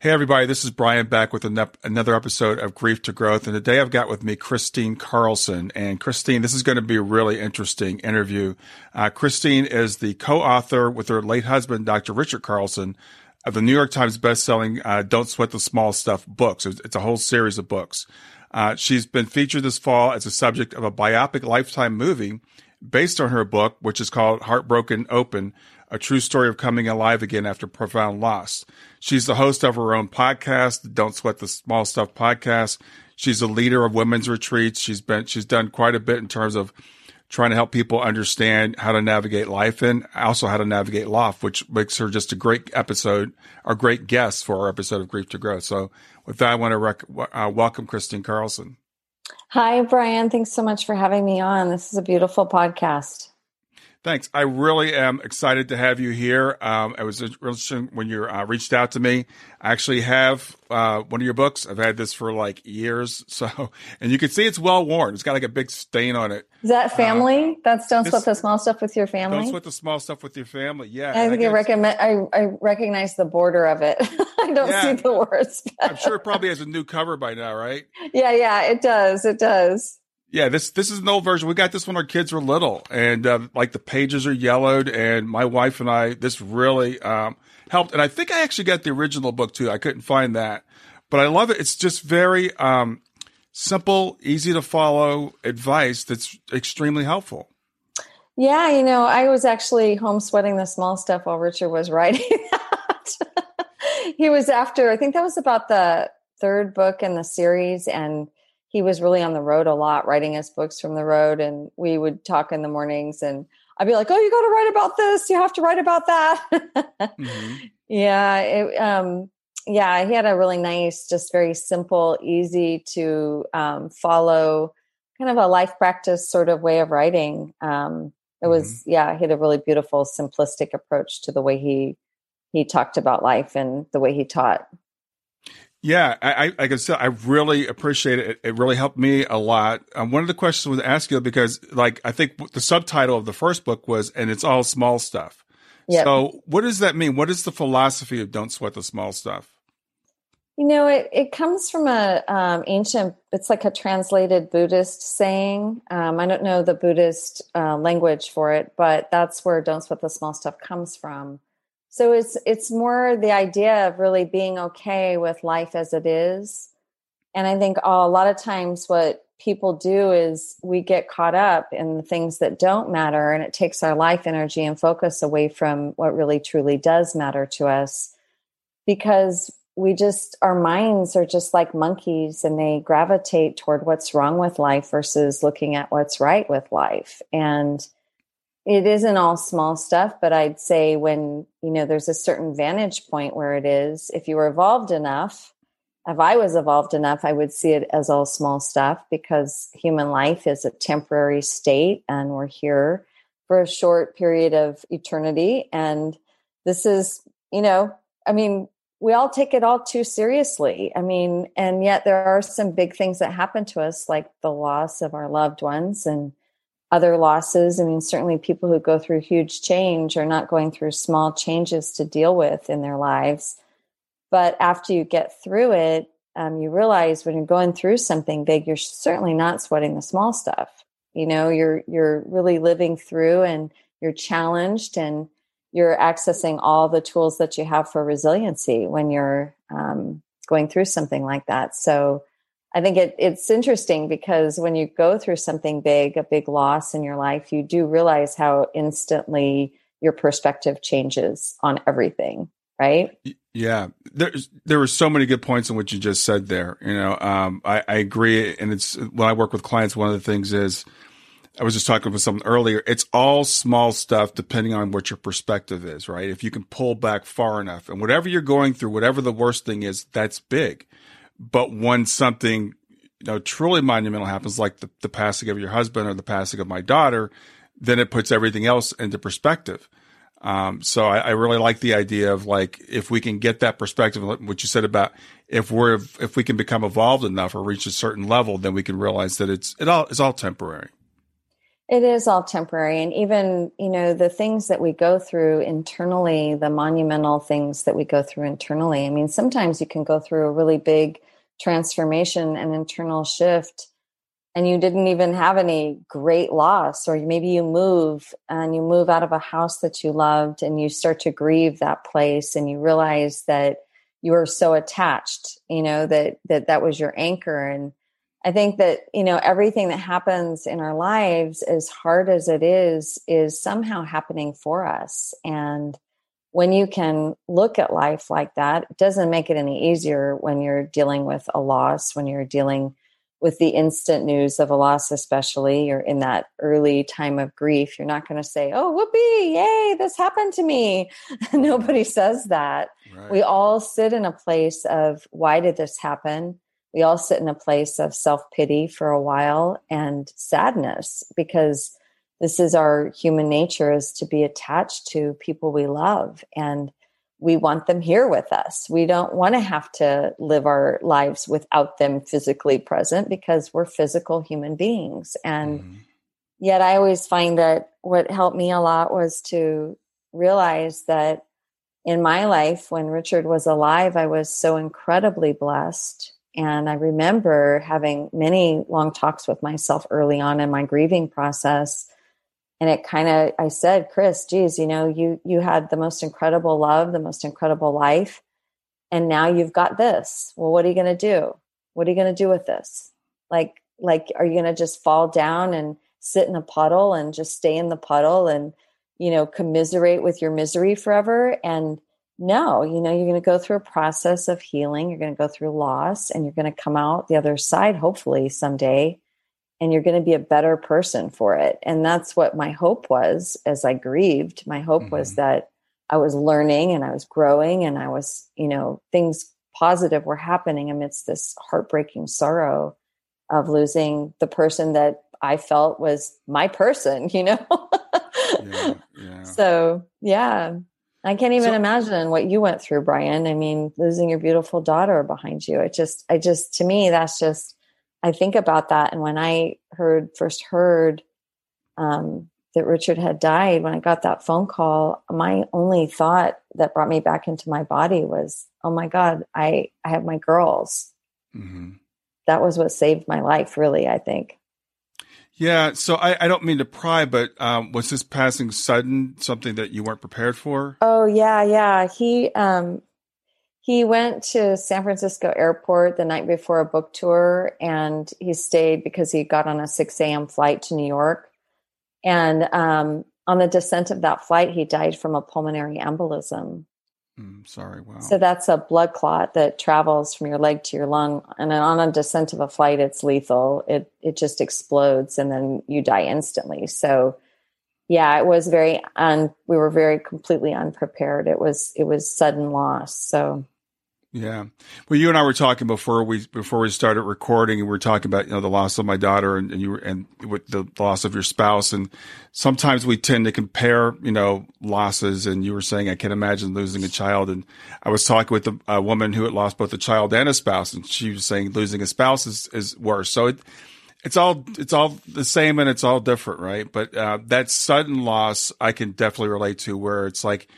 Hey, everybody, this is Brian back with another episode of Grief to Growth. And today I've got with me Kristine Carlson. And Kristine, this is going to be a really interesting interview. Uh, Kristine is the co author with her late husband, Dr. Richard Carlson, of the New York Times bestselling uh, Don't Sweat the Small Stuff books. It's a whole series of books. Uh, she's been featured this fall as a subject of a biopic lifetime movie based on her book, which is called Heartbroken Open a true story of coming alive again after profound loss. She's the host of her own podcast, Don't Sweat the Small Stuff podcast. She's a leader of women's retreats. She's been she's done quite a bit in terms of trying to help people understand how to navigate life and also how to navigate loss, which makes her just a great episode, a great guest for our episode of Grief to Growth. So with that, I want to rec- uh, welcome Kristine Carlson. Hi, Brian. Thanks so much for having me on. This is a beautiful podcast. Thanks. I really am excited to have you here. Um, I was interested when you uh, reached out to me. I actually have uh, one of your books. I've had this for like years. So, and you can see it's well worn. It's got like a big stain on it. Is that family? Uh, That's don't sweat the small stuff with your family. Don't sweat the small stuff with your family. Yeah. I think I, I recommend. I, I recognize the border of it. I don't yeah. see the words. I'm sure it probably has a new cover by now, right? Yeah, yeah, it does. It does. Yeah, this this is an old version. We got this when our kids were little, and uh, like the pages are yellowed. And my wife and I, this really um, helped. And I think I actually got the original book too. I couldn't find that, but I love it. It's just very um, simple, easy to follow advice that's extremely helpful. Yeah, you know, I was actually home sweating the small stuff while Richard was writing that. he was after. I think that was about the third book in the series, and he was really on the road a lot, writing his books from the road. And we would talk in the mornings and I'd be like, Oh, you got to write about this. You have to write about that. mm-hmm. Yeah. It, um, yeah, he had a really nice, just very simple, easy to um, follow kind of a life practice sort of way of writing. Um, it was, mm-hmm. yeah, he had a really beautiful, simplistic approach to the way he he talked about life and the way he taught. Yeah, I, like I said, I really appreciate it. It really helped me a lot. Um, one of the questions I was ask you because, like, I think the subtitle of the first book was, and it's all small stuff. Yep. So, what does that mean? What is the philosophy of "Don't Sweat the Small Stuff"? You know, it it comes from a um, ancient. It's like a translated Buddhist saying. Um, I don't know the Buddhist uh, language for it, but that's where "Don't Sweat the Small Stuff" comes from. So it's it's more the idea of really being okay with life as it is. And I think oh, a lot of times what people do is we get caught up in the things that don't matter and it takes our life energy and focus away from what really truly does matter to us because we just our minds are just like monkeys and they gravitate toward what's wrong with life versus looking at what's right with life and it isn't all small stuff, but I'd say when, you know, there's a certain vantage point where it is, if you were evolved enough, if I was evolved enough, I would see it as all small stuff because human life is a temporary state and we're here for a short period of eternity. And this is, you know, I mean, we all take it all too seriously. I mean, and yet there are some big things that happen to us, like the loss of our loved ones and other losses. I mean, certainly people who go through huge change are not going through small changes to deal with in their lives. But after you get through it, um, you realize when you're going through something big, you're certainly not sweating the small stuff. You know, you're you're really living through, and you're challenged, and you're accessing all the tools that you have for resiliency when you're um, going through something like that. So I think it, it's interesting because when you go through something big, a big loss in your life, you do realize how instantly your perspective changes on everything, right? Yeah, there's there were so many good points in what you just said there. You know, um, I, I agree, and it's when I work with clients, one of the things is I was just talking with someone earlier. It's all small stuff depending on what your perspective is, right? If you can pull back far enough and whatever you're going through, whatever the worst thing is, that's big. But when something, you know, truly monumental happens, like the, the passing of your husband or the passing of my daughter, then it puts everything else into perspective. Um, so I, I, really like the idea of like if we can get that perspective, what you said about if we're if we can become evolved enough or reach a certain level, then we can realize that it's it all it's all temporary. It is all temporary. And even, you know, the things that we go through internally, the monumental things that we go through internally. I mean, sometimes you can go through a really big transformation and internal shift and you didn't even have any great loss or maybe you move and you move out of a house that you loved and you start to grieve that place and you realize that you were so attached you know that that that was your anchor and I think that, you know, everything that happens in our lives, as hard as it is, is somehow happening for us. And when you can look at life like that, it doesn't make it any easier when you're dealing with a loss, when you're dealing with the instant news of a loss, especially you're in that early time of grief. You're not going to say, Oh, whoopee, yay, this happened to me. Nobody says that. Right. We all sit in a place of, Why did this happen? We all sit in a place of self pity for a while and sadness because this is our human nature is to be attached to people we love and we want them here with us. We don't want to have to live our lives without them physically present because we're physical human beings. And mm-hmm. yet, I always find that what helped me a lot was to realize that in my life, when Richard was alive, I was so incredibly blessed and I remember having many long talks with myself early on in my grieving process. And it kind of, I said, Chris, geez, you know, you, you had the most incredible love, the most incredible life. And now you've got this. Well, what are you going to do? What are you going to do with this? Like, like, are you going to just fall down and sit in a puddle and just stay in the puddle and, you know, commiserate with your misery forever? And no, you know, you're going to go through a process of healing. You're going to go through loss and you're going to come out the other side, hopefully someday, and you're going to be a better person for it. And that's what my hope was as I grieved. My hope mm-hmm. was that I was learning and I was growing and I was, you know, things positive were happening amidst this heartbreaking sorrow of losing the person that I felt was my person, you know? yeah, yeah. So, yeah, I can't even so, imagine what you went through, Brian. I mean, losing your beautiful daughter behind you. It just, I just, to me, that's just, I think about that. And when I heard, first heard um, that Richard had died, when I got that phone call, my only thought that brought me back into my body was, oh my God, I, I have my girls. Mm-hmm. That was what saved my life, really, I think. Yeah, so I, I don't mean to pry, but um, was this passing sudden, something that you weren't prepared for? Oh yeah, yeah. He um, he went to San Francisco Airport the night before a book tour, and he stayed because he got on a six a.m. flight to New York. And um, on the descent of that flight, he died from a pulmonary embolism. Mm, sorry. Wow. So that's a blood clot that travels from your leg to your lung, and on a descent of a flight, it's lethal. It it just explodes, and then you die instantly. So, yeah, it was very un. We were very completely unprepared. It was it was sudden loss. So, Yeah. Well, you and I were talking before we before we started recording, and we were talking about you know the loss of my daughter and, and you were, and with the loss of your spouse, and sometimes we tend to compare you know losses. And you were saying I can't imagine losing a child, and I was talking with a, a woman who had lost both a child and a spouse, and she was saying losing a spouse is, is worse. So it it's all it's all the same and it's all different, right? But uh, that sudden loss I can definitely relate to, where it's like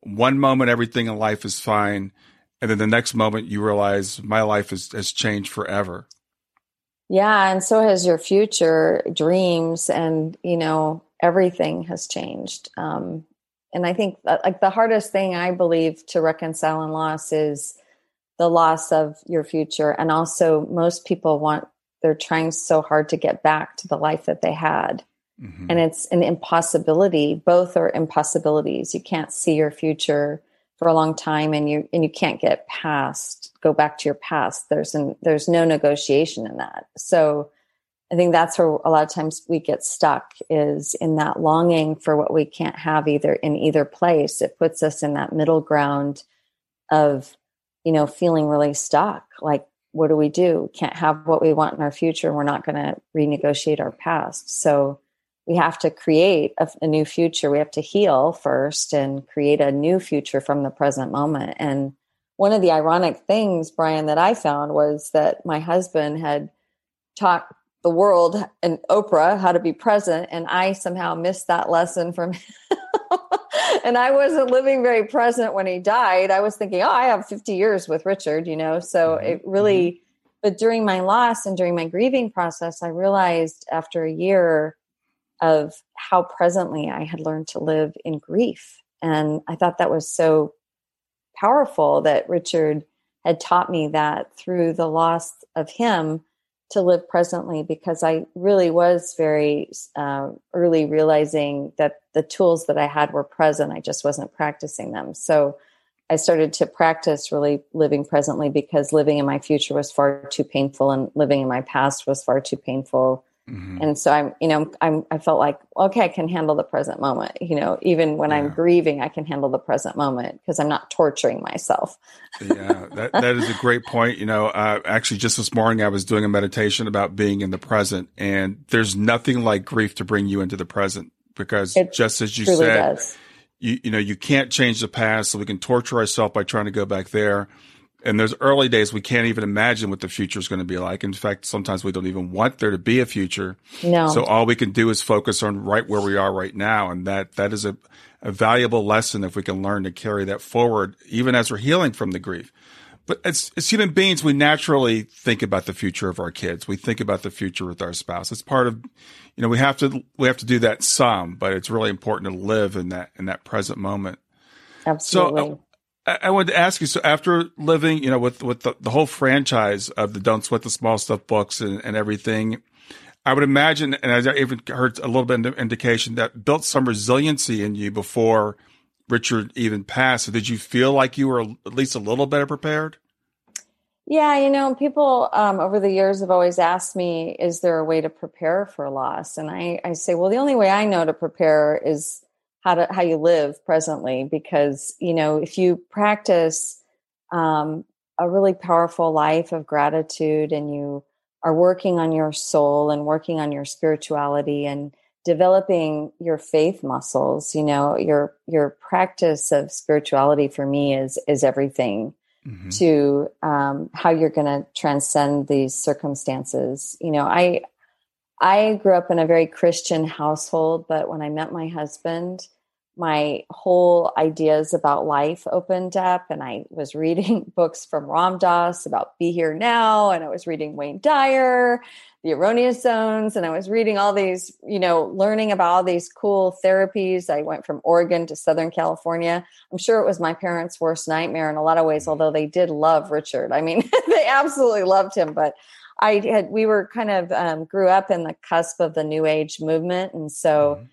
one moment everything in life is fine and then the next moment you realize my life has, has changed forever. Yeah and so has your future dreams and you know everything has changed. Um, and i think like the hardest thing i believe to reconcile in loss is the loss of your future and also most people want they're trying so hard to get back to the life that they had. Mm-hmm. and it's an impossibility. Both are impossibilities. You can't see your future for a long time and you and you can't get past go back to your past there's an there's no negotiation in that. So i think that's where a lot of times we get stuck is in that longing for what we can't have either in either place. It puts us in that middle ground of you know feeling really stuck. Like what do we do? Can't have what we want in our future. We're not going to renegotiate our past. So we have to create a, a, new future. We have to heal first and create a new future from the present moment. And one of the ironic things, Brian, that I found was that my husband had taught the world and Oprah how to be present, and I somehow missed that lesson from him. and I wasn't living very present when he died. I was thinking, oh, I have 50 years with Richard, you know. So mm-hmm. it really, mm-hmm. but during my loss and during my grieving process, I realized after a year of how presently I had learned to live in grief. And I thought that was so powerful that Richard had taught me that through the loss of him to live presently because I really was very uh, early realizing that the tools that I had were present. I just wasn't practicing them. So I started to practice really living presently because living in my future was far too painful and living in my past was far too painful Mm-hmm. And so I'm, you know, I'm, I felt like, okay, I can handle the present moment. You know, even when yeah. I'm grieving, I can handle the present moment because I'm not torturing myself. yeah, that, that is a great point. You know, uh, actually, just this morning, I was doing a meditation about being in the present, and there's nothing like grief to bring you into the present because it just as you said, does. you, you know, you can't change the past, so we can torture ourselves by trying to go back there in those early days, we can't even imagine what the future is going to be like. In fact, sometimes we don't even want there to be a future. No. So all we can do is focus on right where we are right now. And that, that is a, a valuable lesson if we can learn to carry that forward, even as we're healing from the grief. But as, as human beings, we naturally think about the future of our kids. We think about the future with our spouse. It's part of, you know, we have to, we have to do that some, but it's really important to live in that, in that present moment. Absolutely. So, uh, I, wanted to ask you. So after living, you know, with with the, the whole franchise of the "Don't Sweat the Small Stuff" books and, and everything, I would imagine, and I even heard a little bit of indication that built some resiliency in you before Richard even passed. So did you feel like you were at least a little better prepared? Yeah, you know, people um, over the years have always asked me, "Is there a way to prepare for loss?" And I, I say, "Well, the only way I know to prepare is." How to how you live presently because you know if you practice um, a really powerful life of gratitude and you are working on your soul and working on your spirituality and developing your faith muscles you know your your practice of spirituality for me is is everything mm-hmm. to um, how you're going to transcend these circumstances you know i I grew up in a very Christian household, but when I met my husband, my whole ideas about life opened up and I was reading books from Ram Dass about Be Here Now and I was reading Wayne Dyer, The Erroneous Zones and I was reading all these, you know, learning about all these cool therapies. I went from Oregon to Southern California. I'm sure it was my parents' worst nightmare in a lot of ways, although they did love Richard. I mean, they absolutely loved him, but I had we were kind of um, grew up in the cusp of the New Age movement, and so mm-hmm.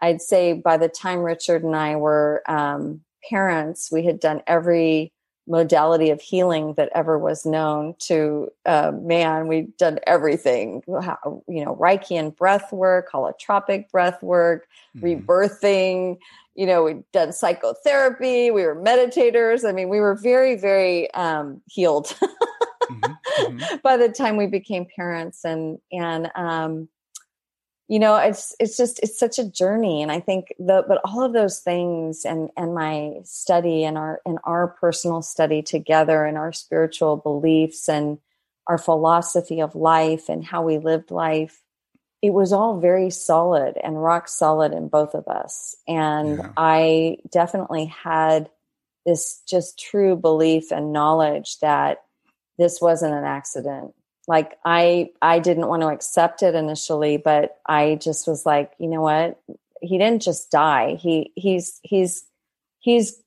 I'd say by the time Richard and I were um, parents, we had done every modality of healing that ever was known to uh, man. We'd done everything, you know, Reichian breath work, holotropic breath work, mm-hmm. rebirthing. You know, we'd done psychotherapy. We were meditators. I mean, we were very, very um, healed mm-hmm. Mm-hmm. by the time we became parents, and and um, you know it's it's just it's such a journey. And i think the but all of those things and and my study and our and our personal study together and our spiritual beliefs and our philosophy of life and how we lived life it was all very solid and rock solid in both of us. And yeah. i definitely had this just true belief and knowledge that this wasn't an accident like i i didn't want to accept it initially but i just was like you know what? He didn't just die. He he's he's he's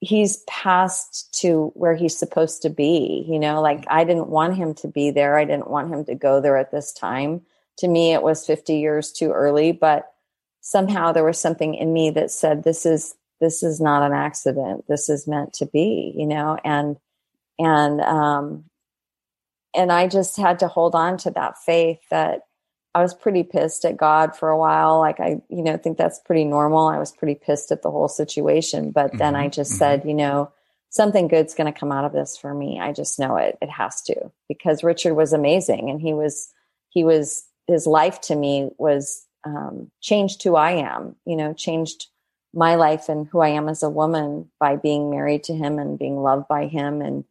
he's passed to where he's supposed to be you know? Like i didn't want him to be there. I didn't want him to go there at this time. To me it was 50 years too early but somehow there was something in me that said this is this is not an accident. This is meant to be you know? And and um and I just had to hold on to that faith that I was pretty pissed at God for a while. Like I, you know, think that's pretty normal. I was pretty pissed at the whole situation, but mm-hmm. then I just mm-hmm. said, you know, something good's going to come out of this for me. I just know it. It has to because Richard was amazing and he was he was his life to me was um, changed who I am. You know, changed my life and who I am as a woman by being married to him and being loved by him and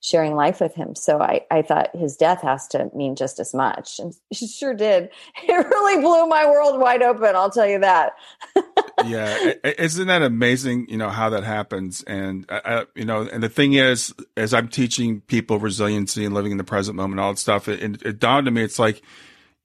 sharing life with him. So I, I thought his death has to mean just as much. And she sure did. It really blew my world wide open. I'll tell you that. yeah. Isn't that amazing? You know, how that happens. And, uh, you know, and the thing is, as I'm teaching people resiliency and living in the present moment, all that stuff, it, it dawned on me, it's like,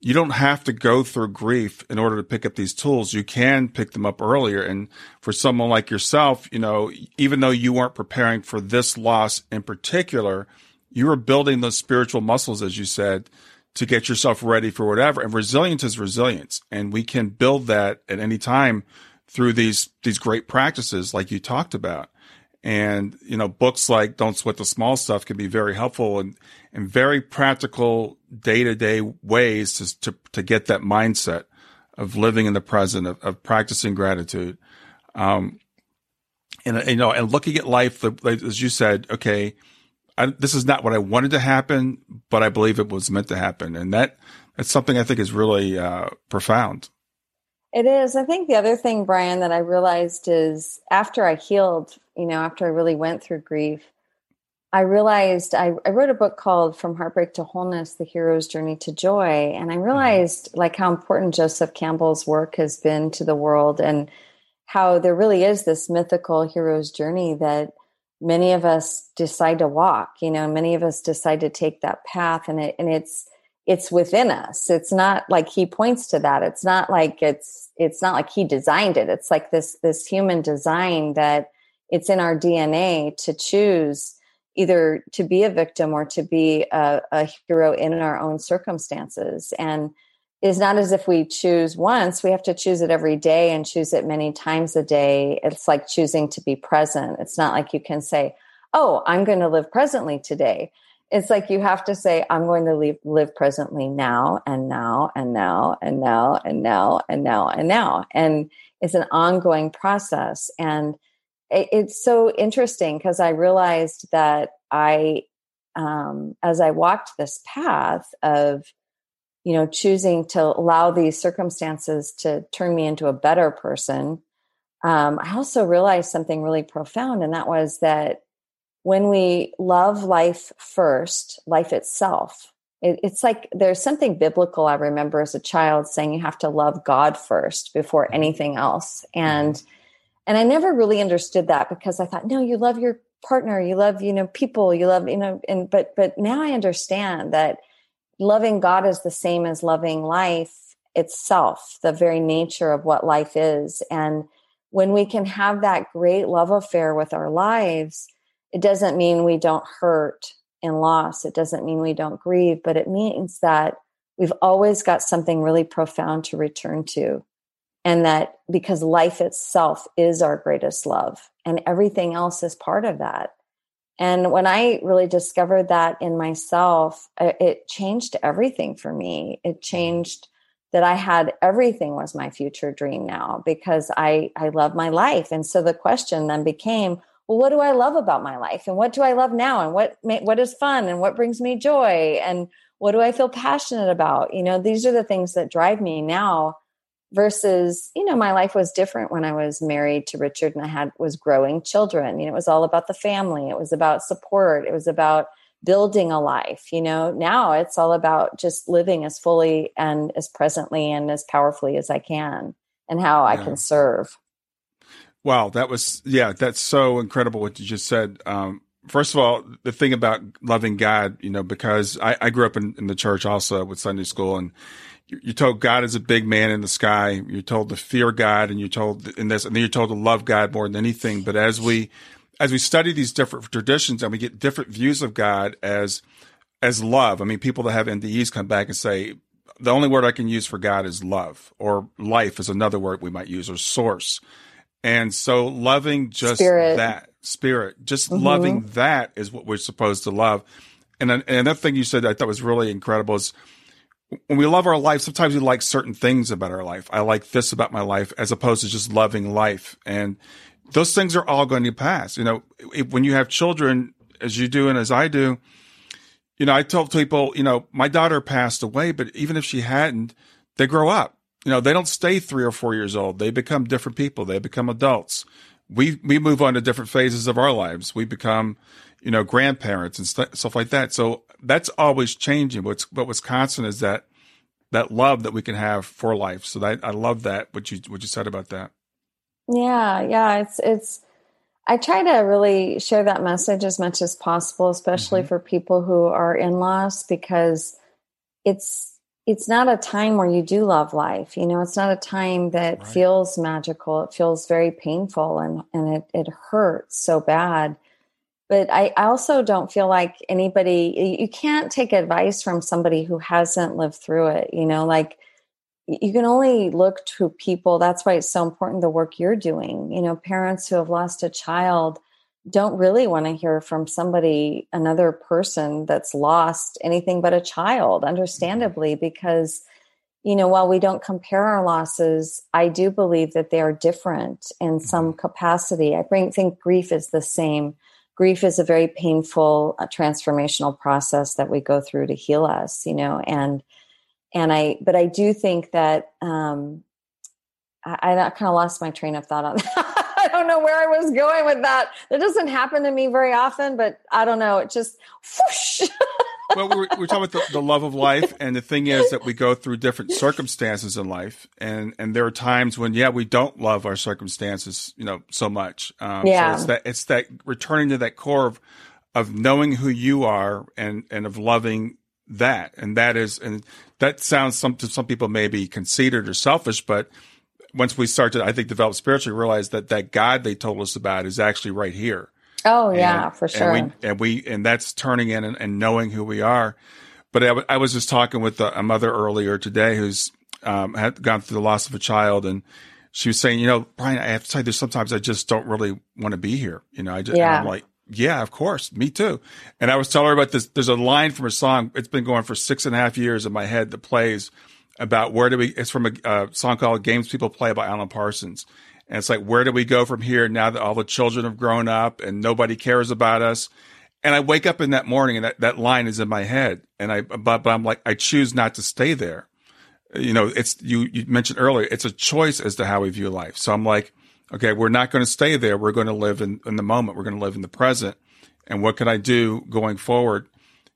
you don't have to go through grief in order to pick up these tools. You can pick them up earlier. And for someone like yourself, you know, even though you weren't preparing for this loss in particular, you were building those spiritual muscles, as you said, to get yourself ready for whatever. And resilience is resilience. And we can build that at any time through these, these great practices like you talked about. And, you know, books like Don't Sweat the Small Stuff can be very helpful and, and very practical day to day ways to, to, to, get that mindset of living in the present, of, of practicing gratitude. Um, and, you know, and looking at life, as you said, okay, I, this is not what I wanted to happen, but I believe it was meant to happen. And that, that's something I think is really, uh, profound. It is. I think the other thing, Brian, that I realized is after I healed, you know, after I really went through grief, I realized I, I, wrote a book called From Heartbreak to Wholeness The Hero's Journey to Joy. And I mm-hmm. realized like how important Joseph Campbell's work has been to the world and how there really is this mythical hero's journey that many of us decide to walk. You know, many of us decide to take that path and it and it's it's within us. It's not like he points to that. It's not like it's it's not like he designed it. It's like this this human design that it's in our DNA to choose either to be a victim or to be a, a hero in our own circumstances. And it's not as if we choose once, we have to choose it every day and choose it many times a day. It's like choosing to be present. It's not like you can say, Oh, I'm going to live presently today it's like you have to say i'm going to leave, live presently now and now and now and now and now and now and now and it's an ongoing process and it's so interesting because i realized that i um, as i walked this path of you know choosing to allow these circumstances to turn me into a better person um, i also realized something really profound and that was that when we love life first, life itself, it, it's like there's something biblical I remember as a child saying you have to love God first before mm-hmm. anything else. And and I never really understood that because I thought, no, you love your partner, you love, you know, people, you love, you know, and but but now I understand that loving God is the same as loving life itself, the very nature of what life is. And when we can have that great love affair with our lives, it doesn't mean we don't hurt and loss. It doesn't mean we don't grieve, but it means that we've always got something really profound to return to. And that because life itself is our greatest love and everything else is part of that. And when I really discovered that in myself, uh, it changed everything for me. It mm-hmm. changed that I had everything was my future dream now because I I love my life. And so the question then became, well, what do I love about my life, and what do I love now, and what what is fun, and what brings me joy, and what do I feel passionate about? You know, these are the things that drive me now. Versus, you know, my life was different when I was married to Richard and I had was growing children. You know, it was all about the family. It was about support. It was about building a life you know now it's all about just living as fully and as presently and as powerfully as i can and how i can serve wow that was yeah that's so incredible what you just said um, first of all the thing about loving god you know because i, I grew up in, in, the church also with sunday school and you're told God is a big man in the sky. You're told to fear God, and you're told in this, and then you're told to love God more than anything. But as we as we study these different traditions and we get different views of God as as love. I mean, people that have NDEs come back and say the only word I can use for God is love, or life is another word we might use, or source. And so, loving just spirit. that spirit, just mm-hmm. loving that is what we're supposed to love. And, and another thing you said I thought was really incredible is when we love our life, sometimes we like certain things about our life. I like this about my life as opposed to just loving life. And those things are all going to pass. You know, when you have children, as you do and as I do, you know, I tell people, you know, my daughter passed away, but even if she hadn't, they grow up. You know, they don't stay three or four years old. They become different people. They become adults. We we move on to different phases of our lives. We become, you know, grandparents and st- stuff like that. So that's always changing. What's but what's constant is that that love that we can have for life. So that I love that what you what you said about that. Yeah, yeah, it's it's I try to really share that message as much as possible, especially mm-hmm. for people who are in loss because it's it's not a time where you do love life. You know, it's not a time that right. feels magical. It feels very painful and and it it hurts so bad. But I, also don't feel like anybody you can't take advice from somebody who hasn't lived through it, you know, like you can only look to people that's why it's so important the work you're doing you know parents who have lost a child don't really want to hear from somebody another person that's lost anything but a child understandably because you know while we don't compare our losses i do believe that they are different in some mm-hmm. capacity i think grief is the same grief is a very painful uh, transformational process that we go through to heal us you know and and I, but I do think that um, I, I kind of lost my train of thought on that. I don't know where I was going with that. That doesn't happen to me very often, but I don't know. It just whoosh. well, we're, we're talking about the, the, love of life, and the thing is that we go through different circumstances in life, and and there are times when yeah, we don't love our circumstances, you know, so much. Um, yeah, so it's that it's that returning to that core of of knowing who you are and and of loving that, and that is and that sounds some to some people may be conceited or selfish, but once we start to, I think, develop spiritually, realize that that God they told us about is actually right here. Oh yeah, for sure. And we, and we and that's turning in and, and knowing who we are. But I, w- I was just talking with a, a mother earlier today who's um, had gone through the loss of a child, and she was saying, you know, Brian, I have to tell you, there's sometimes I just don't really want to be here. You know, I just, yeah. I'm like, yeah, of course. Me too. And I was telling her about this. There's a line from a song. It's been going for six and a half years in my head that plays about where do we, it's from a, a song called Games People Play by Alan Parsons. And it's like, where do we go from here now that all the children have grown up and nobody cares about us? And I wake up in that morning and that, that line is in my head. And I, but, but I'm like, I choose not to stay there. You know, it's, you, you mentioned earlier, it's a choice as to how we view life. So I'm like, Okay, we're not going to stay there. We're going to live in, in the moment. We're going to live in the present. And what can I do going forward?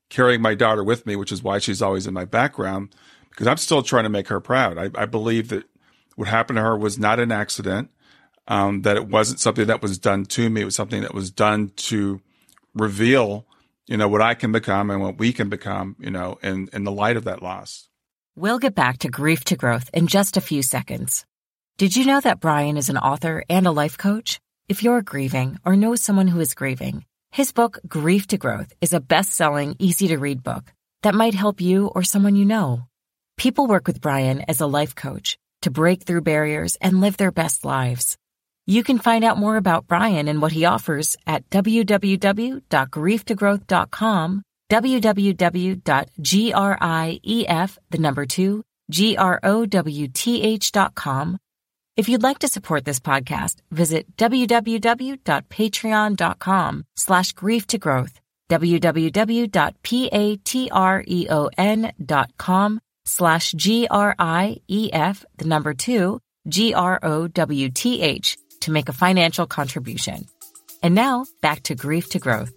Carrying my daughter with me, which is why she's always in my background, because I'm still trying to make her proud. I, I believe that what happened to her was not an accident, um, that it wasn't something that was done to me. It was something that was done to reveal, you know, what I can become and what we can become, you know, in, in the light of that loss. We'll get back to grief to growth in just a few seconds. Did you know that Brian is an author and a life coach? If you're grieving or know someone who is grieving, his book, Grief to Growth, is a best selling, easy to read book that might help you or someone you know. People work with Brian as a life coach to break through barriers and live their best lives. You can find out more about Brian and what he offers at www.grieftogrowth.com, www.grief, the number two, G-R-O-W-T-H.com. If you'd like to support this podcast, visit www.patreon.com slash grief to growth, www.patreon.com slash G-R-I-E-F, the number two, G-R-O-W-T-H to make a financial contribution. And now back to grief to growth.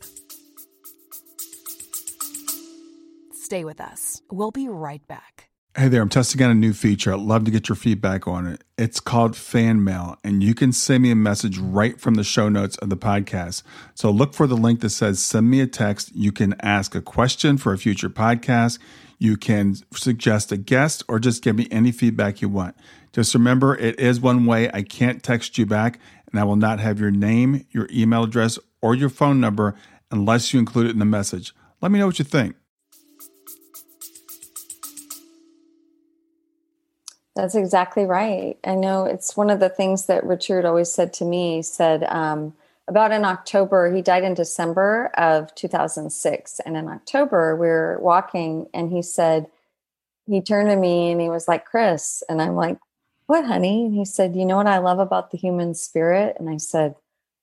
Stay with us. We'll be right back. Hey there, I'm testing out a new feature. I'd love to get your feedback on it. It's called Fan Mail, and you can send me a message right from the show notes of the podcast. So look for the link that says send me a text. You can ask a question for a future podcast. You can suggest a guest or just give me any feedback you want. Just remember, it is one way I can't text you back, and I will not have your name, your email address, or your phone number unless you include it in the message. Let me know what you think. That's exactly right. I know it's one of the things that Richard always said to me. He said um, about in October, he died in December of 2006. And in October, we were walking and he said, he turned to me and he was like, Chris. And I'm like, what, honey? And he said, you know what I love about the human spirit? And I said,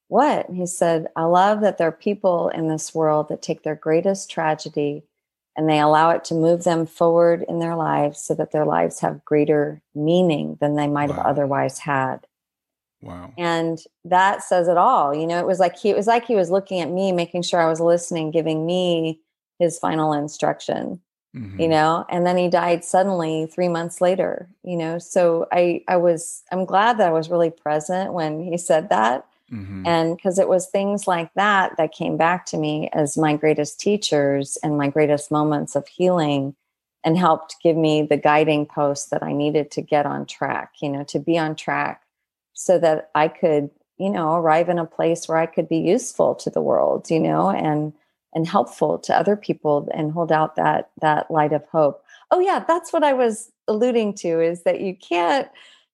what? And he said, I love that there are people in this world that take their greatest tragedy and they allow it to move them forward in their lives so that their lives have greater meaning than they might wow. have otherwise had. Wow. And that says it all. You know, it was like he it was like he was looking at me, making sure I was listening, giving me his final instruction. Mm-hmm. You know, and then he died suddenly 3 months later, you know. So I I was I'm glad that I was really present when he said that Mm-hmm. And because it was things like that that came back to me as my greatest teachers and my greatest moments of healing and helped give me the guiding post that I needed to get on track, you know, to be on track so that I could, you know, arrive in a place where I could be useful to the world, you know, and and helpful to other people and hold out that that light of hope. Oh yeah, that's what I was alluding to is that you can't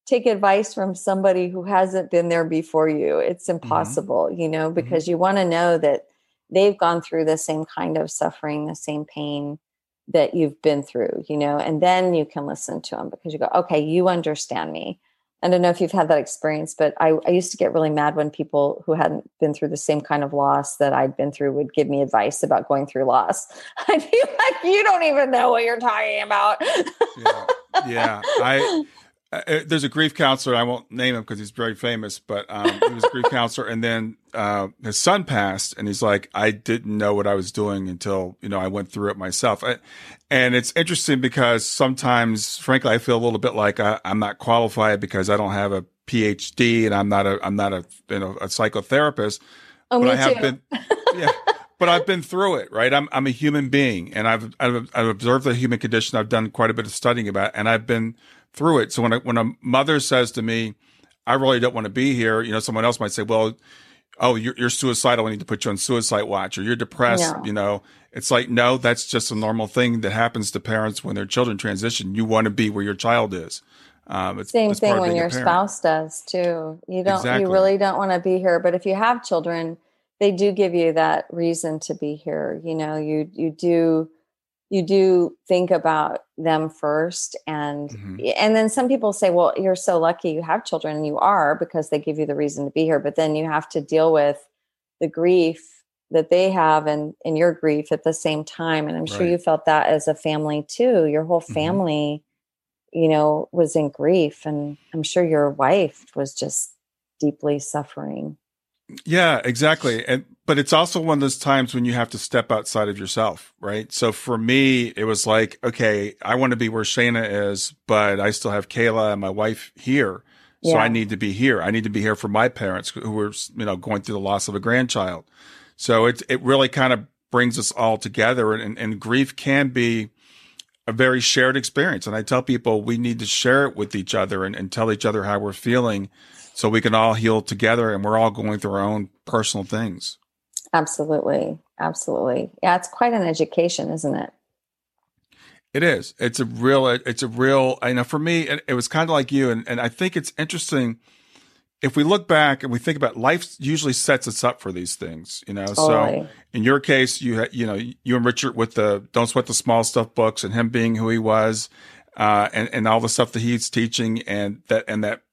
take advice from somebody who hasn't been there before you. It's mm-hmm. impossible, mm-hmm. you know, because mm-hmm. you want to know that they've gone through the same kind of suffering, the same pain that you've been through, you know, and then you can listen to them because you go, okay, you understand me. I don't know if you've had that experience, but I, I used to get really mad when people who hadn't been through the same kind of loss that I'd been through would give me advice about going through loss. I'd be like, you don't even know what you're talking about. yeah. yeah. I, uh, uh, there's a grief counselor. I won't name him because he's very famous, but um, he was a grief counselor. And then uh, his son passed, and he's like, I didn't know what I was doing until you know I went through it myself. I, and it's interesting because sometimes, frankly, I feel a little bit like I, am not qualified because I don't have a PhD and I'm not a I'm not a you know a psychotherapist. Oh, but me I have too. been. Yeah. but I've been through it, right? I'm I'm a human being, and I've I've, I've observed the human condition. I've done quite a bit of studying about, it, and I've been through it. So when a, when a mother says to me, "I really don't want to be here," you know, someone else might say, "Well, oh, you're, you're suicidal. We need to put you on suicide watch, or you're depressed." No. You know, it's like no, that's just a normal thing that happens to parents when their children transition. You want to be where your child is. Um, it's, Same it's thing when your spouse does too. You don't. Exactly. You really don't want to be here. But if you have children, they do give you that reason to be here. You know, you you do you do think about them first and mm-hmm. and then some people say well you're so lucky you have children and you are because they give you the reason to be here but then you have to deal with the grief that they have and in your grief at the same time and i'm sure you felt that as a family too your whole mm-hmm. family mm-hmm. you know was in grief and i'm sure your wife was just deeply suffering yeah, exactly. And but it's also one of those times when you have to step outside of yourself, right? So for me, it was like, okay, I want to be where Shana is, but I still have Kayla and my wife here. So yeah. I need to be here. I need to be here for my parents who were, you know, going through the loss of a grandchild. So it it really kind of brings us all together and, and grief can be a very shared experience. And I tell people we need to share it with each other and, and tell each other how we're feeling so we can all heal together and we're all going through our own personal things. Absolutely. Absolutely. Yeah, it's quite an education, isn't it? It is. It's a real, it's a real, I know for me, it, it was kind of like you. And, and I think it's interesting if we look back and we think about life usually sets us up for these things, you know. Totally. So in your case, you had, you know, you and Richard with the Don't Sweat the Small Stuff books and him being who he was, uh, and, and all the stuff that he's teaching and that, and that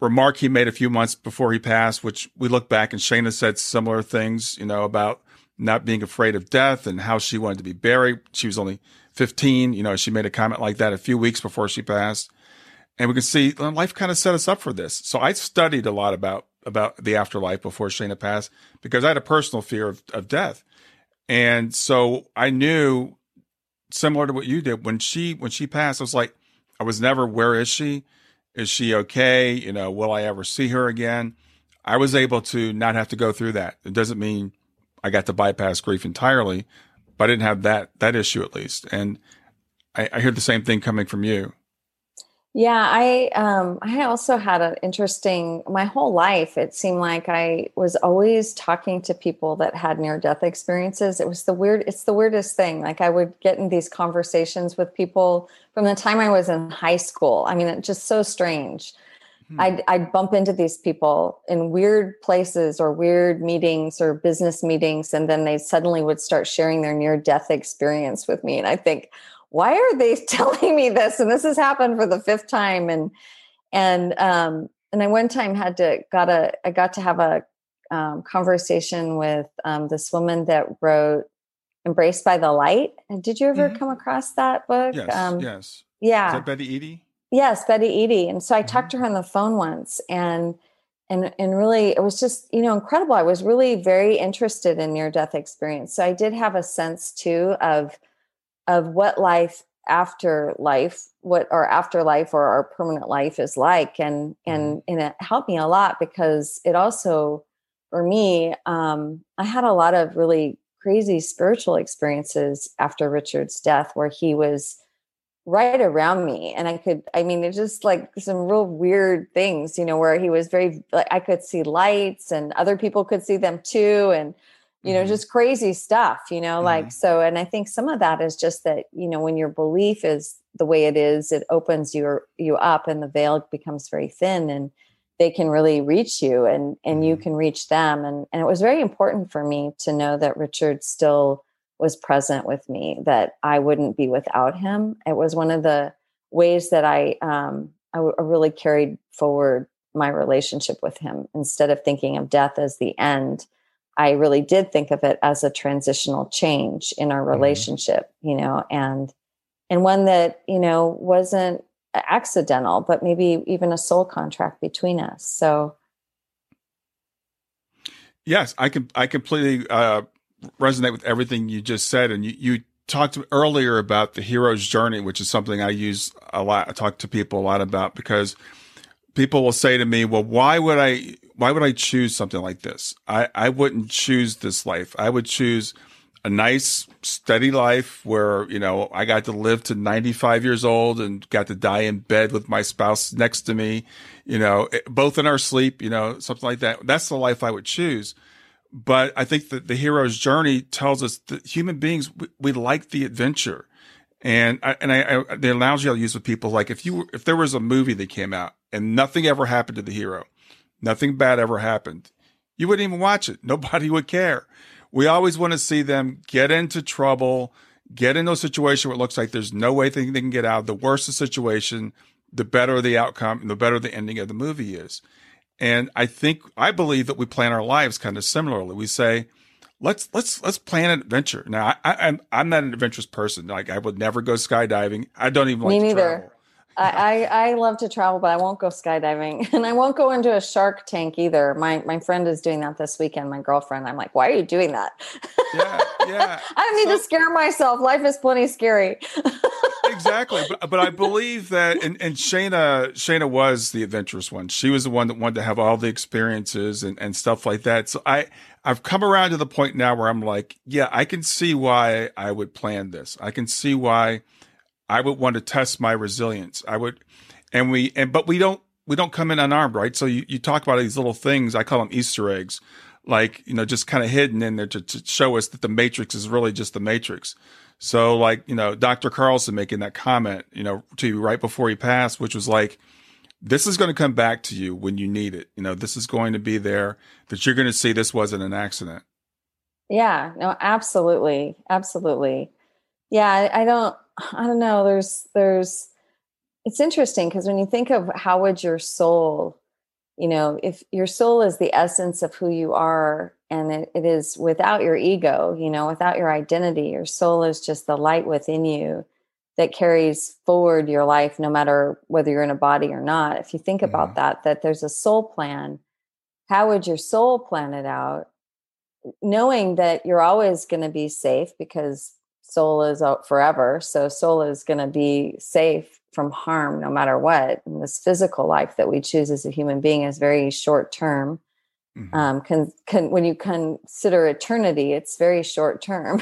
remark he made a few months before he passed, which we look back and Shana said similar things, you know, about not being afraid of death and how she wanted to be buried. She was only 15, you know, she made a comment like that a few weeks before she passed and we can see life kind of set us up for this. So I studied a lot about about the afterlife before Shana passed because I had a personal fear of, of death, and so I knew similar to what you did when she when she passed. I was like, I was never where is she? Is she okay? You know, will I ever see her again? I was able to not have to go through that. It doesn't mean I got to bypass grief entirely, but I didn't have that that issue at least. And I, I hear the same thing coming from you. Yeah, I um I also had an interesting my whole life it seemed like I was always talking to people that had near death experiences. It was the weird it's the weirdest thing. Like I would get in these conversations with people from the time I was in high school. I mean, it's just so strange. Hmm. I'd, I'd bump into these people in weird places or weird meetings or business meetings, and then they suddenly would start sharing their near death experience with me. And I think, why are they telling me this? And this has happened for the fifth time. And and um, and I one time had to got a I got to have a um, conversation with um, this woman that wrote "Embraced by the Light." And did you ever mm-hmm. come across that book? Yes. Um, yes. Yeah. Is that Betty Eadie? Yes, Betty Eadie. And so I mm-hmm. talked to her on the phone once, and and and really it was just you know incredible. I was really very interested in near death experience, so I did have a sense too of of what life after life what our afterlife or our permanent life is like. And and mm-hmm. and it helped me a lot because it also for me um i had a lot of really crazy spiritual experiences after richard's death where he was right around me. And i could i mean it's just like some real weird things you know where he was very like i could see lights and other people could see them too. And you know mm-hmm. just crazy stuff you know mm-hmm. like so and i think some of that is just that you know when your belief is the way it is it opens your you up and the veil becomes very thin and they can really reach you and and you mm-hmm. can reach them and and it was very important for me to know that richard still was present with me that i wouldn't be without him it was one of the ways that i um I, w- I really carried forward my relationship with him instead of thinking of death as the end I really did think of it as a transitional change in our mm-hmm. relationship, mm-hmm. you know, and and one that, you know, wasn't accidental, but maybe even a soul contract between us. So Yes, I can I completely uh, resonate with everything you just said and you you talked earlier about the hero's journey, which is something I use a lot. I talk to people a lot about because people will say to me, "Well, why would I why would I choose something like this? I, I wouldn't choose this life. I would choose a nice, steady life where, you know, I got to live to 95 years old and got to die in bed with my spouse next to me, you know, eh, both in our sleep, you know, something like that. That's the life I would choose. But I think that the hero's journey tells us that human beings, we, we like the adventure. And I, and I, I, the analogy I'll use with people, like if you, if there was a movie that came out and nothing ever happened to the hero, Nothing bad ever happened. You wouldn't even watch it. Nobody would care. We always want to see them get into trouble, get in a situation where it looks like there's no way they can get out. The worse the situation, the better the outcome, and the better the ending of the movie is. And I think I believe that we plan our lives kind of similarly. We say, let's let's let's plan an adventure. Now I, I am I'm not an adventurous person. Like I would never go skydiving. I don't even Me like neither. Travel. I, I, love to travel, but I won't go skydiving, and I won't go into a shark tank either. My my friend is doing that this weekend. My girlfriend. I'm like, why are you doing that? Yeah, yeah. I don't need so, to scare myself. Life is plenty scary. exactly, but but I believe that, and, and Shana Shana was the adventurous one. She was the one that wanted to have all the experiences and and stuff like that. So I I've come around to the point now where I'm like, yeah, I can see why I would plan this. I can see why I would want to test my resilience. I would, and we, and, but we don't, we don't come in unarmed, right? So you, you talk about these little things, I call them Easter eggs, like, you know, just kind of hidden in there to, to show us that the matrix is really just the matrix. So like, you know, Dr. Carlson making that comment, you know, to you right before he passed, which was like, this is going to come back to you when you need it. You know, this is going to be there that you're going to see this wasn't an accident. Yeah, no, absolutely. Absolutely. Yeah, I, I don't, I don't know. There's, there's, it's interesting because when you think of how would your soul, you know, if your soul is the essence of who you are and it, it is without your ego, you know, without your identity, your soul is just the light within you that carries forward your life no matter whether you're in a body or not if you think about that that there's a soul plan how would your soul plan it out knowing that you're always going to be safe because soul is out forever so soul is going to be safe from harm no matter what and this physical life that we choose as a human being is very short term mm-hmm. um, can, can, when you consider eternity it's very short term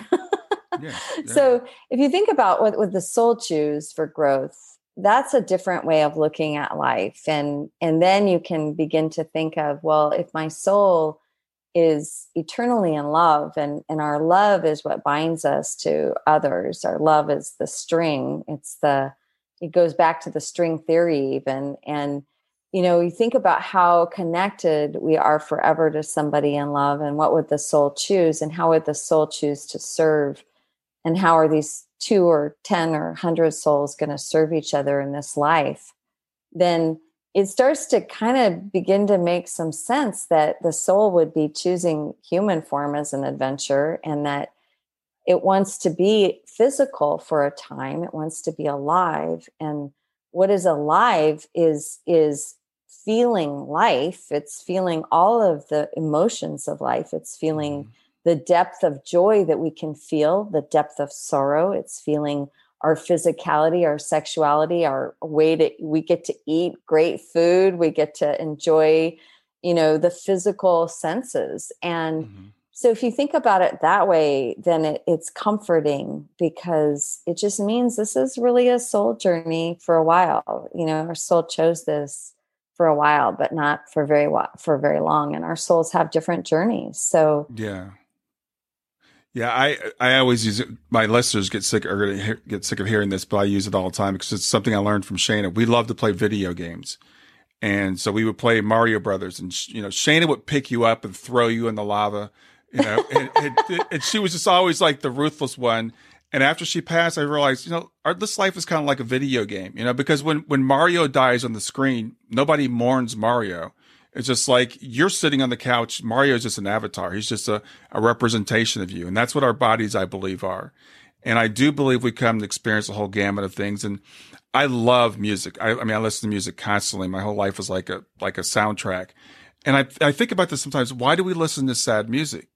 yeah, So if you think about what would the soul choose for growth, that's a different way of looking at life. And and then you can begin to think of, well, if my soul is eternally in love and and our love is what binds us to others. Our love is the string. It's the it goes back to the string theory even and you know you think about how connected we are forever to somebody in love and what would the soul choose and how would the soul choose to serve and how are these two or 10 or 100 souls going to serve each other in this life then it starts to kind of begin to make some sense that the soul would be choosing human form as an adventure and that it wants to be physical for a time it wants to be alive. And what is alive is is feeling life. It's feeling all of the emotions of life. It's feeling mm-hmm. the depth of joy that we can feel, the depth of sorrow. It's feeling our physicality, our sexuality, our way to we get to eat great food, we get to enjoy, you know, the physical senses. And mm-hmm. so if you think about it that way, then it, it's comforting because it just means this is really a soul journey for a while. You know, our soul chose this for a while, but not for very for very long. And our souls have different journeys. So yeah, yeah, I I always use it. My listeners get sick get sick of hearing this, but I use it all the time because it's something I learned from Shana. We love to play video games, and so we would play Mario Brothers, and you know Shana would pick you up and throw you in the lava, you know, and, and, and she was just always like the ruthless one. And after she passed, I realized, you know, our, this life is kind of like a video game, you know, because when when Mario dies on the screen, nobody mourns Mario it's just like you're sitting on the couch. Mario's just an avatar. He's just a, a representation of you. And that's what our bodies, I believe, are. And I do believe we come to experience a whole gamut of things. And I love music. I, I mean, I listen to music constantly. My whole life was like a, like a soundtrack. And I, I think about this sometimes. Why do we listen to sad music?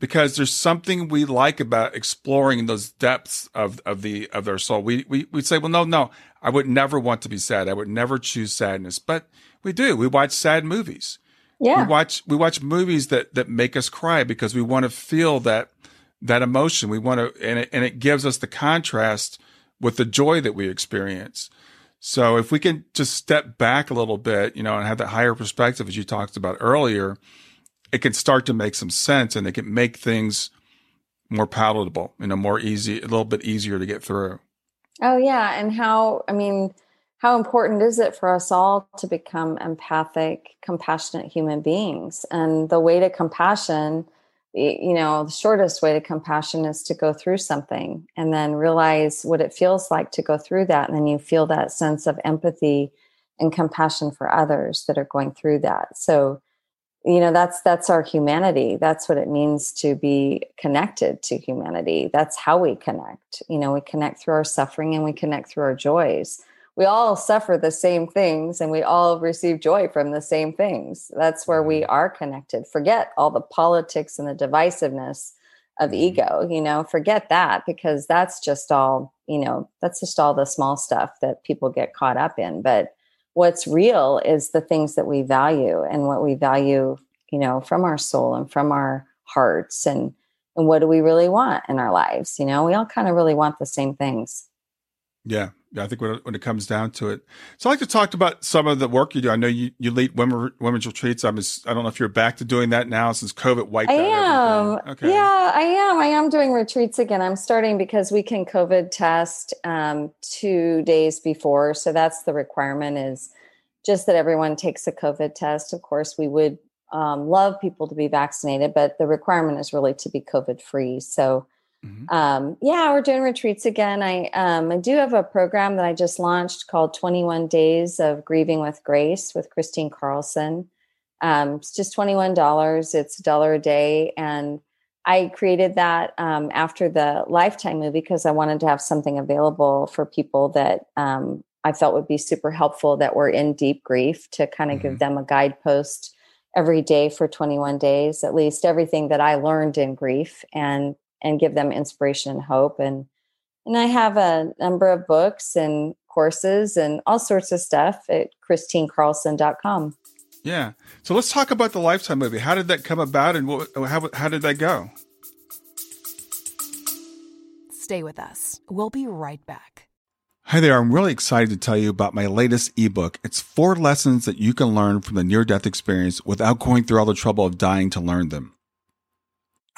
Because there's something we like about exploring those depths of, of the, of our soul. We, we, we say, well, no, no, I would never want to be sad. I would never choose sadness. But we do. We watch sad movies. Yeah. We watch we watch movies that that make us cry because we want to feel that that emotion. We want to and it, and it gives us the contrast with the joy that we experience. So if we can just step back a little bit, you know, and have that higher perspective as you talked about earlier, it can start to make some sense and it can make things more palatable, you know, more easy, a little bit easier to get through. Oh yeah, and how I mean how important is it for us all to become empathic, compassionate human beings? And the way to compassion, you know, the shortest way to compassion is to go through something and then realize what it feels like to go through that. And then you feel that sense of empathy and compassion for others that are going through that. So, you know, that's that's our humanity. That's what it means to be connected to humanity. That's how we connect. You know, we connect through our suffering and we connect through our joys we all suffer the same things and we all receive joy from the same things. That's where we mm-hmm. are connected. Forget all the politics and the divisiveness of mm-hmm. ego, you know, forget that because that's just all, you know, that's just all the small stuff that people get caught up in. But what's real is the things that we value and what we value, you know, from our soul and from our hearts and and what do we really want in our lives? You know, we all kind of really want the same things. Yeah, I think when it, when it comes down to it. So I'd like to talk about some of the work you do. I know you, you lead women, women's retreats. I'm just, I don't know if you're back to doing that now since COVID wiped I out am. Okay. Yeah, I am. I am doing retreats again. I'm starting because we can COVID test um, two days before. So that's the requirement is just that everyone takes a COVID test. Of course, we would um, love people to be vaccinated, but the requirement is really to be COVID free. So, mm-hmm. um, yeah, we're doing retreats again. I um, I do have a program that I just launched called 21 Days of Grieving with Grace with Kristine Carlson. Um, it's just $21. It's a dollar a day. And I created that um, after the Lifetime movie because I wanted to have something available for people that um, I felt would be super helpful that were in deep grief to kind of mm-hmm. give them a guidepost every day for 21 days, at least everything that I learned in grief and and give them inspiration and hope and and I have a number of books and courses and all sorts of stuff at kristinecarlson.com. Yeah. So let's talk about the Lifetime movie. How did that come about and what, how, how did that go? Stay with us. We'll be right back. Hi there, I'm really excited to tell you about my latest ebook. It's four lessons that you can learn from the near death experience without going through all the trouble of dying to learn them.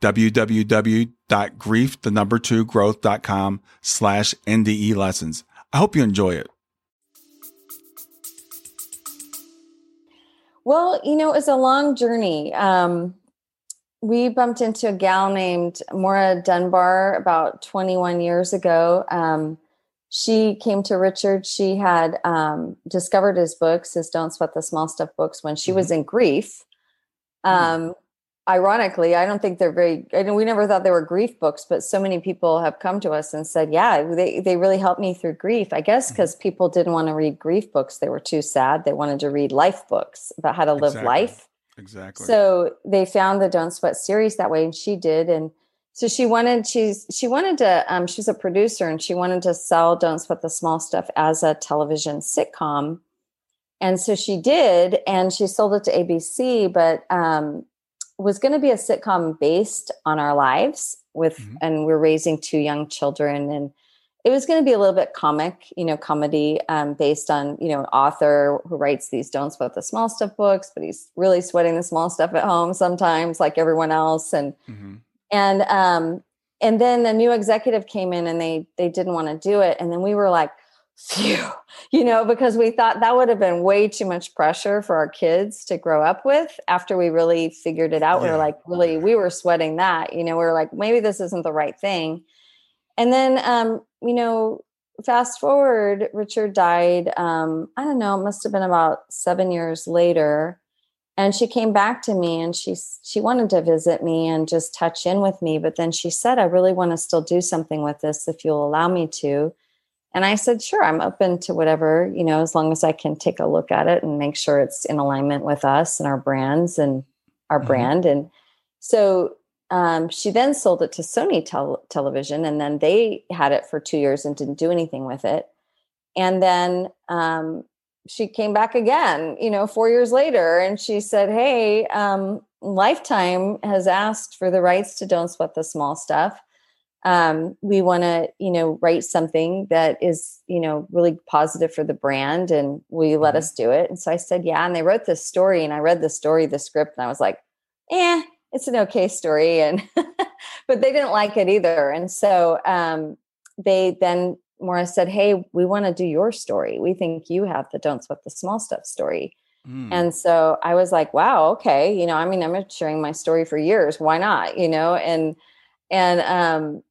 www.grief, the number two growth.com slash NDE lessons. I hope you enjoy it. Well, you know, it's a long journey. Um, we bumped into a gal named Maura Dunbar about 21 years ago. Um, she came to Richard. She had um, discovered his books, his Don't Sweat the Small Stuff books, when she mm-hmm. was in grief. Mm-hmm. Ironically, I don't think they're very. I we never thought they were grief books, but so many people have come to us and said, "Yeah, they they really helped me through grief." I guess because mm-hmm. people didn't want to read grief books; they were too sad. They wanted to read life books about how to live exactly. life. Exactly. So they found the Don't Sweat series that way, and she did. And so she wanted she's she wanted to. Um, she's a producer, and she wanted to sell Don't Sweat the Small Stuff as a television sitcom. And so she did, and she sold it to ABC. But um, was going to be a sitcom based on our lives with mm-hmm. and we're raising two young children and it was going to be a little bit comic you know comedy um, based on you know an author who writes these don't sweat the small stuff books but he's really sweating the small stuff at home sometimes like everyone else and mm-hmm. and um and then a new executive came in and they they didn't want to do it and then we were like phew, you know, because we thought that would have been way too much pressure for our kids to grow up with after we really figured it out. Yeah. We were like, really, we were sweating that, you know, we are like, maybe this isn't the right thing. And then, um, you know, fast forward, Richard died, um, I don't know, it must have been about seven years later. And she came back to me and she she wanted to visit me and just touch in with me. But then she said, I really want to still do something with this if you'll allow me to. And I said, sure, I'm open to whatever, you know, as long as I can take a look at it and make sure it's in alignment with us and our brands and our mm-hmm. brand. And so um, she then sold it to Sony tel- Television, and then they had it for two years and didn't do anything with it. And then um, she came back again, you know, four years later, and she said, "Hey, um, Lifetime has asked for the rights to Don't Sweat the Small Stuff um, we want to you know write something that is you know really positive for the brand and will you let mm-hmm. us do it. And so i said yeah and they wrote this story and i read the story the script and i was like eh it's an okay story and but they didn't like it either. And so um, they then Maura said hey we want to do your story. We think you have the don't sweat the small stuff story. Mm. and so i was like wow okay you know i mean i'm sharing my story for years. Why not? You know and and um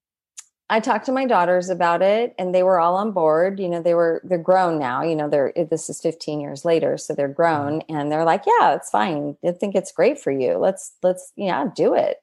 I talked to my daughters about it and they were all on board. You know, they were they're grown now, you know, they're this is 15 years later, so they're mm-hmm. grown and they're like, "Yeah, it's fine. I think it's great for you. Let's let's yeah, do it."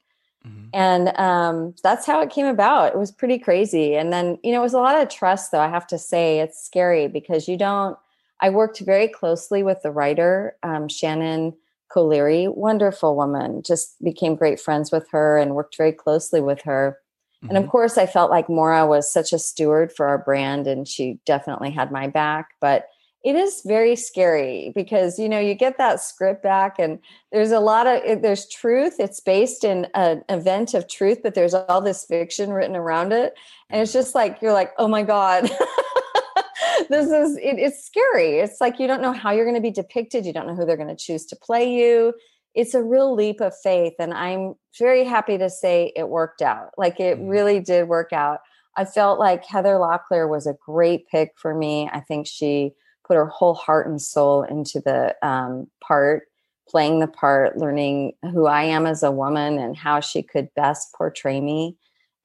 Mm-hmm. And um, that's how it came about. It was pretty crazy. And then, you know, it was a lot of trust though, I have to say. It's scary because you don't I worked very closely with the writer, um, Shannon Colery, wonderful woman. Just became great friends with her and worked very closely with her Mm-hmm. And of mm-hmm. course, I felt like Maura was such a steward for our brand and she definitely had my back. But it is very scary because you know you get that script back and there's a lot of there's truth it's based in an event of truth but there's all this fiction written around it and it's just like you're like oh my god this is it, it's scary it's like you don't know how you're going to be depicted you don't know who they're going to choose to play you it's a real leap of faith and i'm very happy to say it worked out. Like it mm-hmm. really did work out. I felt like heather locklear was a great pick for me. I think she put her whole heart and soul into the um, part playing the part learning who i am as a woman and how she could best portray me.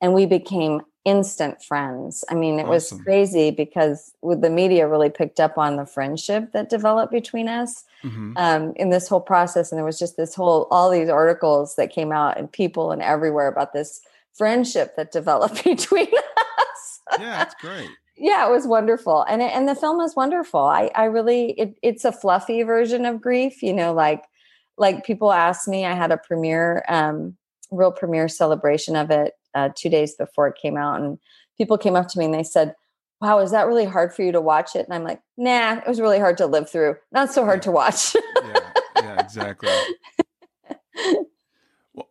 And we became instant friends. I mean, it awesome. was crazy because with the media really picked up on the friendship that developed between us mm-hmm. um, in this whole process. And there was just this whole, all these articles that came out and people and everywhere about this friendship that developed between us. yeah, that's great. yeah, it was wonderful. And it, and the film was wonderful. I, I really, it, it's a fluffy version of grief, you know, like, like people asked me, I had a premiere, um, real premiere celebration of it uh, two days before it came out, and people came up to me and they said, "Wow, is that really hard for you to watch it?" And I'm like, "Nah, it was really hard to live through. Not so hard to watch." yeah, yeah, exactly.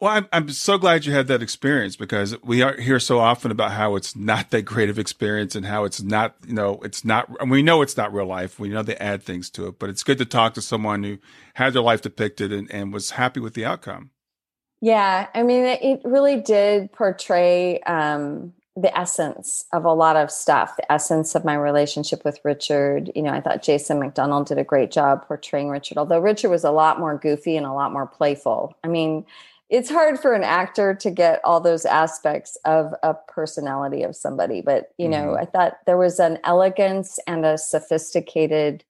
Well, I'm, I'm so glad you had that experience because we are hear so often about how it's not that great of experience and how it's not, you know, it's not, and we know it's not real life. We know they add things to it, but it's good to talk to someone who had their life depicted and, and was happy with the outcome. Yeah, I mean, it really did portray um, the essence of a lot of stuff, the essence of my relationship with Richard. You know, I thought Jason McDonald did a great job portraying Richard, although Richard was a lot more goofy and a lot more playful. I mean, it's hard for an actor to get all those aspects of a personality of somebody, but, you know, mm-hmm. I thought there was an elegance and a sophisticated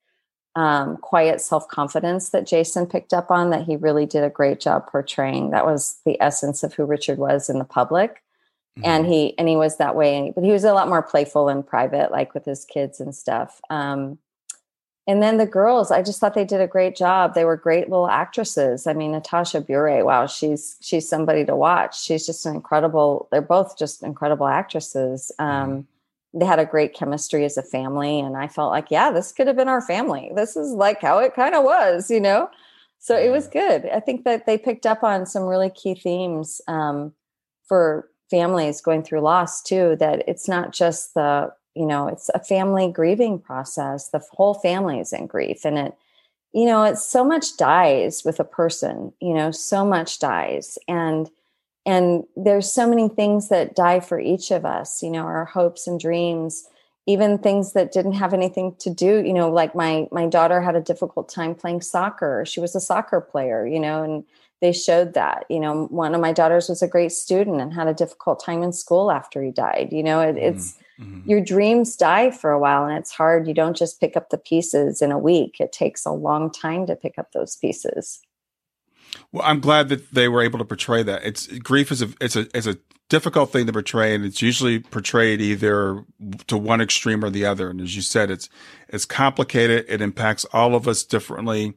um, quiet self confidence that Jason picked up on that he really did a great job portraying. That was the essence of who Richard was in the public. Mm-hmm. And he and he was that way, but he was a lot more playful in private, like with his kids and stuff. Um, and then the girls, I just thought they did a great job. They were great little actresses. I mean, Natasha Bure, wow, she's she's somebody to watch. She's just an incredible. They're both just incredible actresses. Um, mm-hmm they had a great chemistry as a family and i felt like yeah this could have been our family. This is like how it kind of was you know? So it was good. I think that they picked up on some really key themes um, for families going through loss too that it's not just the you know it's a family grieving process. The whole family is in grief and it you know it's so much dies with a person you know so much dies. And and there's so many things that die for each of us you know our hopes and dreams even things that didn't have anything to do you know like my my daughter had a difficult time playing soccer she was a soccer player you know and they showed that you know one of my daughters was a great student and had a difficult time in school after he died you know it, mm-hmm. it's mm-hmm. your dreams die for a while and it's hard you don't just pick up the pieces in a week it takes a long time to pick up those pieces well, I'm glad that they were able to portray that. It's grief is a it's a it's a difficult thing to portray, and it's usually portrayed either to one extreme or the other. And as you said, it's it's complicated. It impacts all of us differently.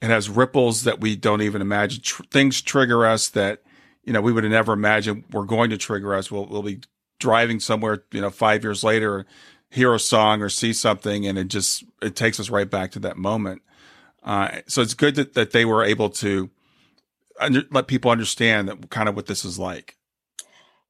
It has ripples that we don't even imagine. Tr- things trigger us that you know we would never imagined were going to trigger us. We'll we'll be driving somewhere, you know, five years later, hear a song or see something, and it just it takes us right back to that moment. Uh, so it's good that, that they were able to under, let people understand that kind of what this is like.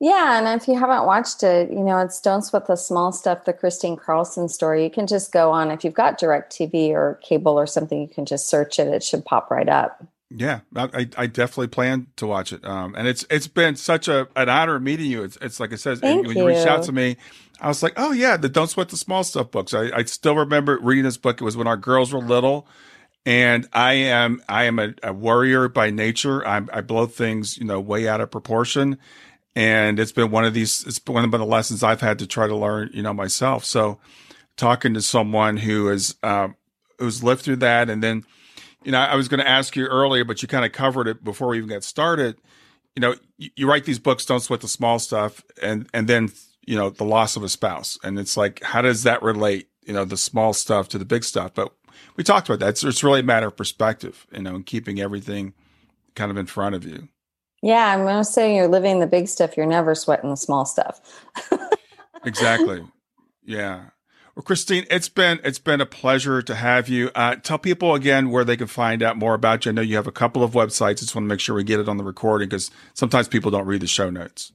Yeah, and if you haven't watched it, you know, it's Don't Sweat the Small Stuff, the Kristine Carlson story. You can just go on, if you've got DirecTV or cable or something, you can just search it. It should pop right up. Yeah, I, I definitely plan to watch it. Um, and it's it's been such a an honor meeting you. It's, it's like I said, Thank when you. you reached out to me, I was like, oh yeah, the Don't Sweat the Small Stuff books. I, I still remember reading this book. It was when our girls were little and I am I am a, a warrior by nature. I, I, blow things, you know, way out of proportion, and it's been one of these. It's one of the lessons I've had to try to learn, you know, myself. So, talking to someone who is uh, who's lived through that, and then, you know, I was going to ask you earlier, but you kind of covered it before we even got started. You know, you, you write these books, don't sweat the small stuff, and and then you know the loss of a spouse, and it's like, how does that relate? You know, the small stuff to the big stuff, but we talked about that. It's, it's really a matter of perspective, you know, and keeping everything kind of in front of you. Yeah, I'm going to say you're living the big stuff. You're never sweating the small stuff. exactly. Yeah. Well, Kristine, it's been it's been a pleasure to have you. Uh, tell people again where they can find out more about you. I know you have a couple of websites. Just want to make sure we get it on the recording because sometimes people don't read the show notes.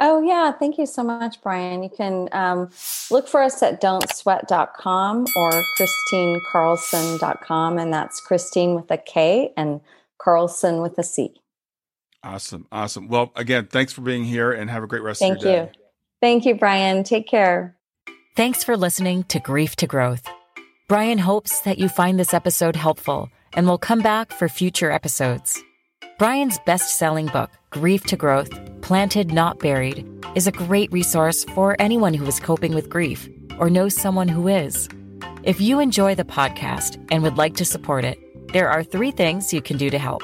Oh, yeah. Thank you so much, Brian. You can um, look for us at don'tsweat.com or kristinecarlson.com. And that's Kristine with a K and Carlson with a C. Awesome. Awesome. Well, again, thanks for being here and have a great rest Thank of your day. Thank you. Thank you, Brian. Take care. Thanks for listening to Grief to Growth. Brian hopes that you find this episode helpful and will come back for future episodes. Brian's best selling book, Grief to Growth Planted Not Buried, is a great resource for anyone who is coping with grief or knows someone who is. If you enjoy the podcast and would like to support it, there are three things you can do to help.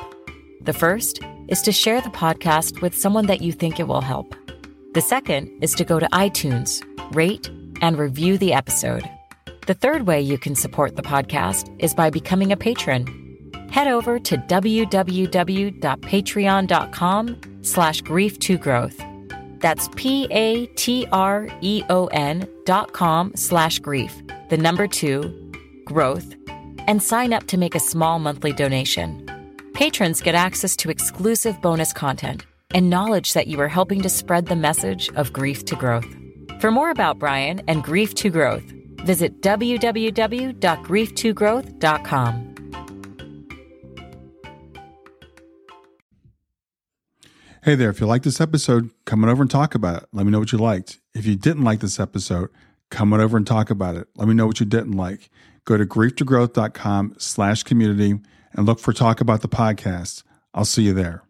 The first is to share the podcast with someone that you think it will help. The second is to go to iTunes, rate, and review the episode. The third way you can support the podcast is by becoming a patron. Head over to www.patreon.com slash grief to growth. That's P-A-T-R-E-O-N dot com slash grief, the number two, growth, and sign up to make a small monthly donation. Patrons get access to exclusive bonus content and knowledge that you are helping to spread the message of grief to growth. For more about Brian and Grief to Growth, visit www.grieftogrowth.com. Hey there, if you liked this episode, come on over and talk about it. Let me know what you liked. If you didn't like this episode, come on over and talk about it. Let me know what you didn't like. Go to grieftogrowth.com slash community and look for Talk About the Podcast. I'll see you there.